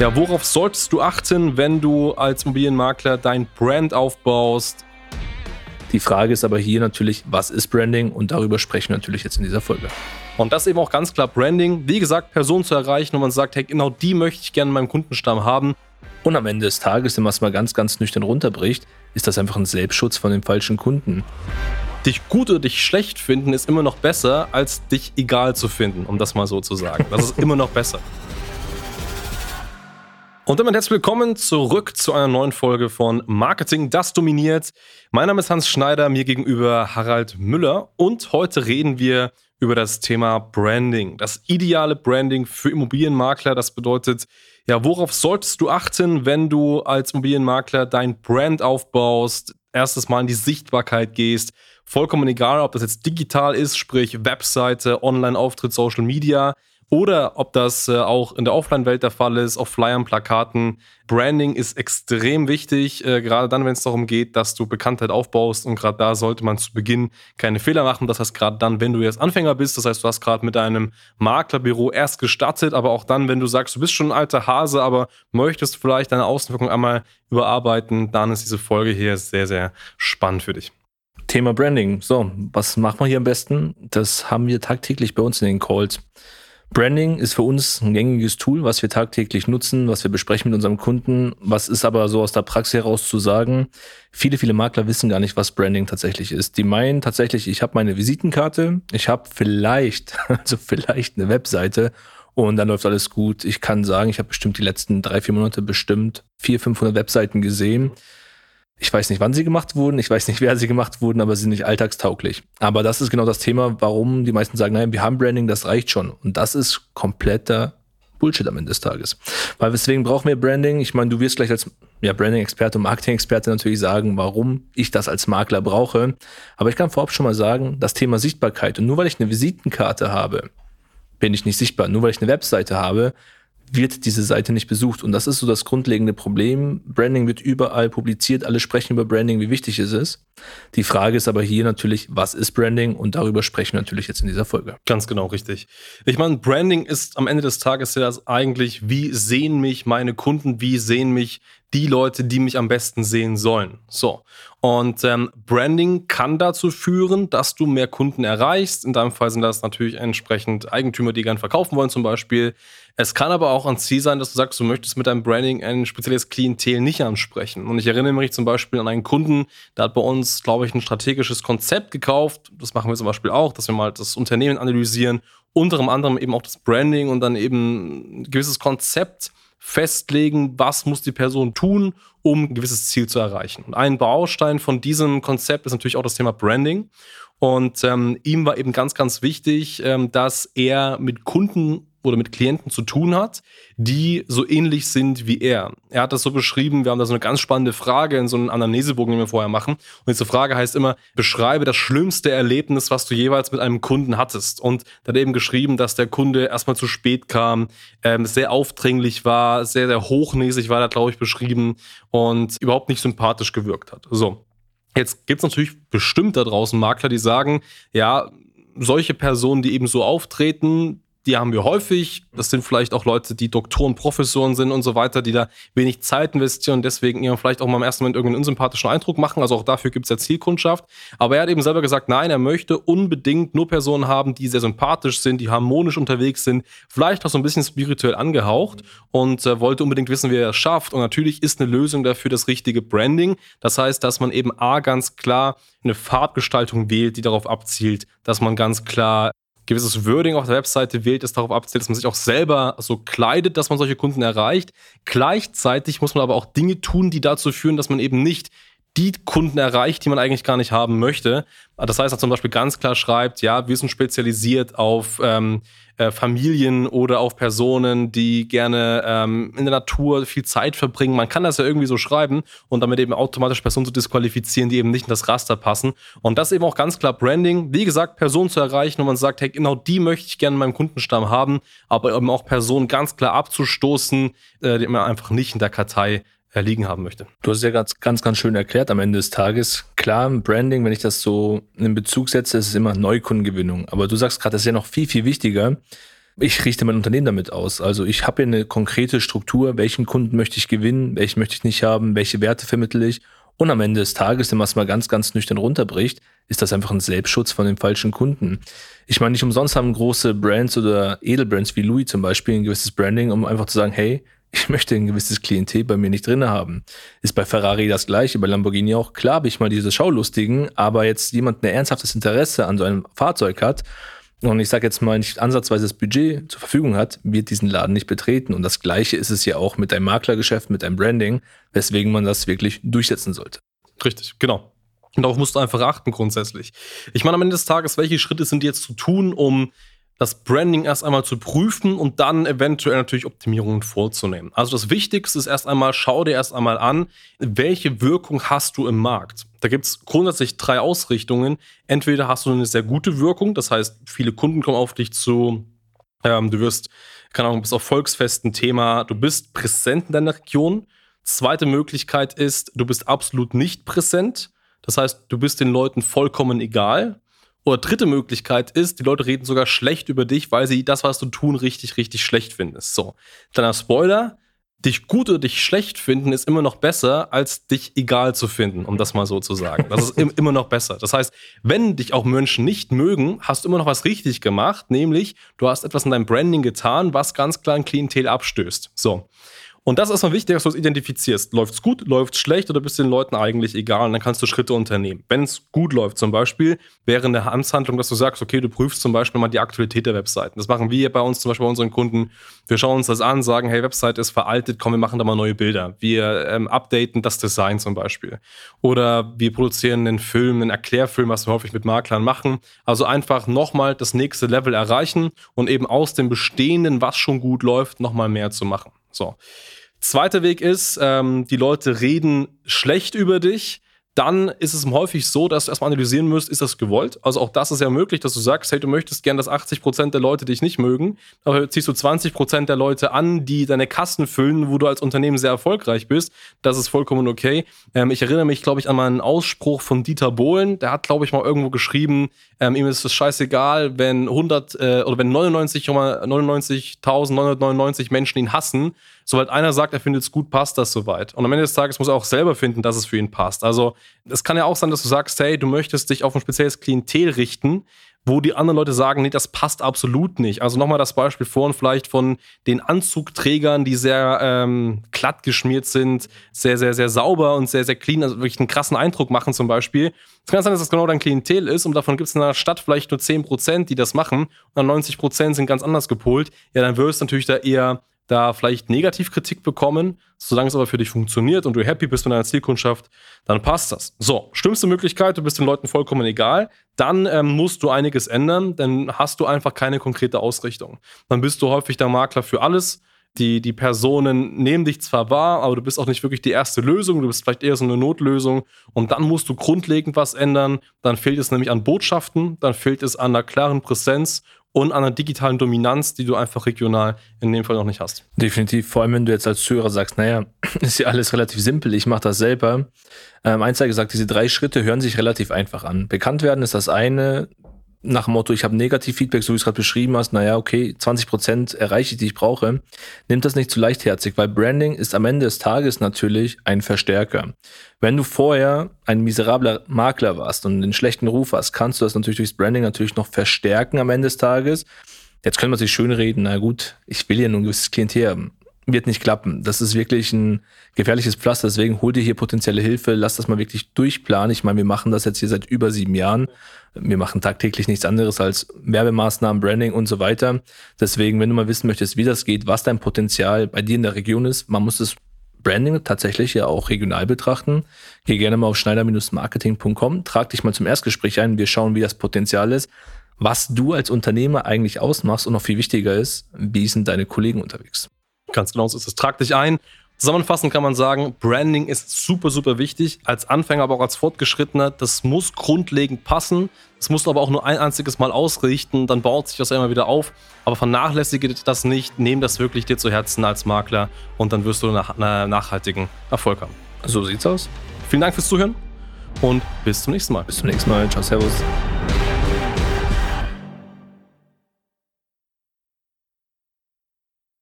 Ja, worauf solltest du achten, wenn du als Immobilienmakler dein Brand aufbaust? Die Frage ist aber hier natürlich, was ist Branding? Und darüber sprechen wir natürlich jetzt in dieser Folge. Und das eben auch ganz klar Branding. Wie gesagt, Personen zu erreichen und man sagt, hey, genau die möchte ich gerne in meinem Kundenstamm haben. Und am Ende des Tages, wenn man es mal ganz, ganz nüchtern runterbricht, ist das einfach ein Selbstschutz von den falschen Kunden. Dich gut oder dich schlecht finden ist immer noch besser, als dich egal zu finden, um das mal so zu sagen. Das ist immer noch besser. Und damit herzlich willkommen zurück zu einer neuen Folge von Marketing, das dominiert. Mein Name ist Hans Schneider, mir gegenüber Harald Müller und heute reden wir über das Thema Branding. Das ideale Branding für Immobilienmakler, das bedeutet, ja, worauf solltest du achten, wenn du als Immobilienmakler dein Brand aufbaust, erstes Mal in die Sichtbarkeit gehst, vollkommen egal, ob das jetzt digital ist, sprich Webseite, Online-Auftritt, Social Media, oder ob das äh, auch in der Offline-Welt der Fall ist, auf Flyern, Plakaten. Branding ist extrem wichtig, äh, gerade dann, wenn es darum geht, dass du Bekanntheit aufbaust. Und gerade da sollte man zu Beginn keine Fehler machen. Das heißt, gerade dann, wenn du jetzt Anfänger bist, das heißt, du hast gerade mit deinem Maklerbüro erst gestartet, aber auch dann, wenn du sagst, du bist schon ein alter Hase, aber möchtest vielleicht deine Außenwirkung einmal überarbeiten, dann ist diese Folge hier sehr, sehr spannend für dich. Thema Branding. So, was machen wir hier am besten? Das haben wir tagtäglich bei uns in den Calls. Branding ist für uns ein gängiges Tool, was wir tagtäglich nutzen, was wir besprechen mit unserem Kunden. Was ist aber so aus der Praxis heraus zu sagen? Viele, viele Makler wissen gar nicht, was Branding tatsächlich ist. Die meinen tatsächlich, ich habe meine Visitenkarte, ich habe vielleicht, also vielleicht eine Webseite und dann läuft alles gut. Ich kann sagen, ich habe bestimmt die letzten drei, vier Monate bestimmt vier, 500 Webseiten gesehen. Ich weiß nicht, wann sie gemacht wurden, ich weiß nicht, wer sie gemacht wurden, aber sie sind nicht alltagstauglich. Aber das ist genau das Thema, warum die meisten sagen, nein, wir haben Branding, das reicht schon. Und das ist kompletter Bullshit am Ende des Tages. Weil weswegen brauchen wir Branding? Ich meine, du wirst gleich als ja, Branding-Experte und Marketing-Experte natürlich sagen, warum ich das als Makler brauche. Aber ich kann vorab schon mal sagen, das Thema Sichtbarkeit. Und nur weil ich eine Visitenkarte habe, bin ich nicht sichtbar. Nur weil ich eine Webseite habe, wird diese Seite nicht besucht. Und das ist so das grundlegende Problem. Branding wird überall publiziert, alle sprechen über Branding, wie wichtig es ist. Die Frage ist aber hier natürlich, was ist Branding? Und darüber sprechen wir natürlich jetzt in dieser Folge. Ganz genau, richtig. Ich meine, Branding ist am Ende des Tages ja eigentlich, wie sehen mich meine Kunden, wie sehen mich die Leute, die mich am besten sehen sollen. So. Und ähm, Branding kann dazu führen, dass du mehr Kunden erreichst. In deinem Fall sind das natürlich entsprechend Eigentümer, die gern verkaufen wollen, zum Beispiel. Es kann aber auch ein Ziel sein, dass du sagst, du möchtest mit deinem Branding ein spezielles Klientel nicht ansprechen. Und ich erinnere mich zum Beispiel an einen Kunden, der hat bei uns, glaube ich, ein strategisches Konzept gekauft. Das machen wir zum Beispiel auch, dass wir mal das Unternehmen analysieren, unter anderem eben auch das Branding und dann eben ein gewisses Konzept festlegen, was muss die Person tun, um ein gewisses Ziel zu erreichen. Und ein Baustein von diesem Konzept ist natürlich auch das Thema Branding. Und ähm, ihm war eben ganz, ganz wichtig, ähm, dass er mit Kunden oder mit Klienten zu tun hat, die so ähnlich sind wie er. Er hat das so beschrieben, wir haben da so eine ganz spannende Frage in so einem Anamnesebogen, den wir vorher machen. Und diese Frage heißt immer, beschreibe das schlimmste Erlebnis, was du jeweils mit einem Kunden hattest. Und da hat eben geschrieben, dass der Kunde erstmal zu spät kam, ähm, sehr aufdringlich war, sehr, sehr hochnäsig war, er, glaube ich, beschrieben und überhaupt nicht sympathisch gewirkt hat. So. Jetzt gibt es natürlich bestimmt da draußen Makler, die sagen, ja, solche Personen, die eben so auftreten, die haben wir häufig. Das sind vielleicht auch Leute, die Doktoren, Professoren sind und so weiter, die da wenig Zeit investieren und deswegen ihren vielleicht auch mal im ersten Moment irgendeinen unsympathischen Eindruck machen. Also auch dafür gibt es ja Zielkundschaft. Aber er hat eben selber gesagt, nein, er möchte unbedingt nur Personen haben, die sehr sympathisch sind, die harmonisch unterwegs sind, vielleicht auch so ein bisschen spirituell angehaucht und äh, wollte unbedingt wissen, wie er es schafft. Und natürlich ist eine Lösung dafür das richtige Branding. Das heißt, dass man eben A ganz klar eine Farbgestaltung wählt, die darauf abzielt, dass man ganz klar gewisses Wording auf der Webseite wählt, das darauf abzielt, dass man sich auch selber so kleidet, dass man solche Kunden erreicht. Gleichzeitig muss man aber auch Dinge tun, die dazu führen, dass man eben nicht die Kunden erreicht, die man eigentlich gar nicht haben möchte. Das heißt, er zum Beispiel ganz klar schreibt, ja, wir sind spezialisiert auf ähm, äh, Familien oder auf Personen, die gerne ähm, in der Natur viel Zeit verbringen. Man kann das ja irgendwie so schreiben und damit eben automatisch Personen zu disqualifizieren, die eben nicht in das Raster passen. Und das eben auch ganz klar Branding. Wie gesagt, Personen zu erreichen und man sagt, hey, genau die möchte ich gerne in meinem Kundenstamm haben, aber eben auch Personen ganz klar abzustoßen, äh, die man einfach nicht in der Kartei liegen haben möchte. Du hast es ja ganz, ganz, ganz schön erklärt am Ende des Tages. Klar, Branding, wenn ich das so in Bezug setze, ist es immer Neukundengewinnung. Aber du sagst gerade, das ist ja noch viel, viel wichtiger. Ich richte mein Unternehmen damit aus. Also ich habe hier eine konkrete Struktur, welchen Kunden möchte ich gewinnen, welchen möchte ich nicht haben, welche Werte vermittle ich. Und am Ende des Tages, wenn man es mal ganz, ganz nüchtern runterbricht, ist das einfach ein Selbstschutz von den falschen Kunden. Ich meine, nicht umsonst haben große Brands oder Edelbrands wie Louis zum Beispiel ein gewisses Branding, um einfach zu sagen, hey, ich möchte ein gewisses Klientel bei mir nicht drin haben. Ist bei Ferrari das gleiche, bei Lamborghini auch. Klar habe ich mal diese Schaulustigen, aber jetzt jemand ein ernsthaftes Interesse an so einem Fahrzeug hat und ich sage jetzt mal nicht ansatzweise das Budget zur Verfügung hat, wird diesen Laden nicht betreten. Und das gleiche ist es ja auch mit einem Maklergeschäft, mit einem Branding, weswegen man das wirklich durchsetzen sollte. Richtig, genau. Und darauf musst du einfach achten grundsätzlich. Ich meine, am Ende des Tages, welche Schritte sind jetzt zu tun, um das Branding erst einmal zu prüfen und dann eventuell natürlich Optimierungen vorzunehmen. Also das Wichtigste ist erst einmal, schau dir erst einmal an, welche Wirkung hast du im Markt. Da gibt es grundsätzlich drei Ausrichtungen. Entweder hast du eine sehr gute Wirkung, das heißt, viele Kunden kommen auf dich zu, ähm, du wirst, keine Ahnung, bist auf Volksfesten Thema, du bist präsent in deiner Region. Zweite Möglichkeit ist, du bist absolut nicht präsent. Das heißt, du bist den Leuten vollkommen egal. Oder dritte Möglichkeit ist, die Leute reden sogar schlecht über dich, weil sie das, was du tun, richtig, richtig schlecht findest. So, kleiner Spoiler, dich gut oder dich schlecht finden ist immer noch besser, als dich egal zu finden, um das mal so zu sagen. Das ist im, immer noch besser. Das heißt, wenn dich auch Menschen nicht mögen, hast du immer noch was richtig gemacht, nämlich du hast etwas in deinem Branding getan, was ganz klar ein Klientel abstößt. So. Und das ist erstmal wichtig, dass du es identifizierst. Läuft es gut, läuft es schlecht oder bist du den Leuten eigentlich egal? Und dann kannst du Schritte unternehmen. Wenn es gut läuft, zum Beispiel, wäre eine Amtshandlung, dass du sagst, okay, du prüfst zum Beispiel mal die Aktualität der Webseiten. Das machen wir bei uns zum Beispiel bei unseren Kunden. Wir schauen uns das an, sagen, hey, Website ist veraltet, komm, wir machen da mal neue Bilder. Wir ähm, updaten das Design zum Beispiel. Oder wir produzieren einen Film, einen Erklärfilm, was wir häufig mit Maklern machen. Also einfach nochmal das nächste Level erreichen und eben aus dem Bestehenden, was schon gut läuft, nochmal mehr zu machen. So. Zweiter Weg ist, ähm, die Leute reden schlecht über dich. Dann ist es häufig so, dass du erstmal analysieren musst, ist das gewollt? Also auch das ist ja möglich, dass du sagst, hey, du möchtest gern, dass 80% der Leute dich nicht mögen, aber ziehst du 20% der Leute an, die deine Kassen füllen, wo du als Unternehmen sehr erfolgreich bist. Das ist vollkommen okay. Ähm, ich erinnere mich, glaube ich, an meinen Ausspruch von Dieter Bohlen. Der hat, glaube ich, mal irgendwo geschrieben, ähm, ihm ist es scheißegal, wenn 100 äh, oder wenn 99,99.999 99 Menschen ihn hassen sobald einer sagt, er findet es gut, passt das soweit. Und am Ende des Tages muss er auch selber finden, dass es für ihn passt. Also es kann ja auch sein, dass du sagst, hey, du möchtest dich auf ein spezielles Klientel richten, wo die anderen Leute sagen, nee, das passt absolut nicht. Also nochmal das Beispiel vorhin vielleicht von den Anzugträgern, die sehr ähm, glatt geschmiert sind, sehr, sehr, sehr sauber und sehr, sehr clean, also wirklich einen krassen Eindruck machen zum Beispiel. Es kann sein, dass das genau dein Klientel ist und davon gibt es in einer Stadt vielleicht nur 10%, die das machen und dann 90% sind ganz anders gepolt. Ja, dann wirst du natürlich da eher da vielleicht Negativkritik bekommen. Solange es aber für dich funktioniert und du happy bist mit deiner Zielkundschaft, dann passt das. So, schlimmste Möglichkeit, du bist den Leuten vollkommen egal, dann ähm, musst du einiges ändern, dann hast du einfach keine konkrete Ausrichtung. Dann bist du häufig der Makler für alles. Die, die Personen nehmen dich zwar wahr, aber du bist auch nicht wirklich die erste Lösung, du bist vielleicht eher so eine Notlösung und dann musst du grundlegend was ändern. Dann fehlt es nämlich an Botschaften, dann fehlt es an einer klaren Präsenz und einer digitalen Dominanz, die du einfach regional in dem Fall noch nicht hast. Definitiv, vor allem wenn du jetzt als Zuhörer sagst, naja, ist ja alles relativ simpel, ich mache das selber. Ähm, eins gesagt, diese drei Schritte hören sich relativ einfach an. Bekannt werden ist das eine, nach dem Motto, ich habe Negativ-Feedback, so wie du es gerade beschrieben hast, naja, okay, 20% erreiche ich, die ich brauche, nimmt das nicht zu leichtherzig, weil Branding ist am Ende des Tages natürlich ein Verstärker. Wenn du vorher ein miserabler Makler warst und einen schlechten Ruf hast, kannst du das natürlich durchs Branding natürlich noch verstärken am Ende des Tages. Jetzt können wir sich schön reden, na gut, ich will ja nur ein gewisses Klientel haben wird nicht klappen. Das ist wirklich ein gefährliches Pflaster. Deswegen hol dir hier potenzielle Hilfe. Lass das mal wirklich durchplanen. Ich meine, wir machen das jetzt hier seit über sieben Jahren. Wir machen tagtäglich nichts anderes als Werbemaßnahmen, Branding und so weiter. Deswegen, wenn du mal wissen möchtest, wie das geht, was dein Potenzial bei dir in der Region ist, man muss das Branding tatsächlich ja auch regional betrachten. Geh gerne mal auf schneider-marketing.com, trag dich mal zum Erstgespräch ein. Wir schauen, wie das Potenzial ist, was du als Unternehmer eigentlich ausmachst und noch viel wichtiger ist, wie sind deine Kollegen unterwegs. Ganz genau so ist es. Trag dich ein. Zusammenfassend kann man sagen, Branding ist super, super wichtig. Als Anfänger, aber auch als Fortgeschrittener. Das muss grundlegend passen. Das musst du aber auch nur ein einziges Mal ausrichten. Dann baut sich das ja immer wieder auf. Aber vernachlässige das nicht. Nehm das wirklich dir zu Herzen als Makler. Und dann wirst du einen nachhaltigen Erfolg haben. So sieht's aus. Vielen Dank fürs Zuhören. Und bis zum nächsten Mal. Bis zum nächsten Mal. Ciao, Servus.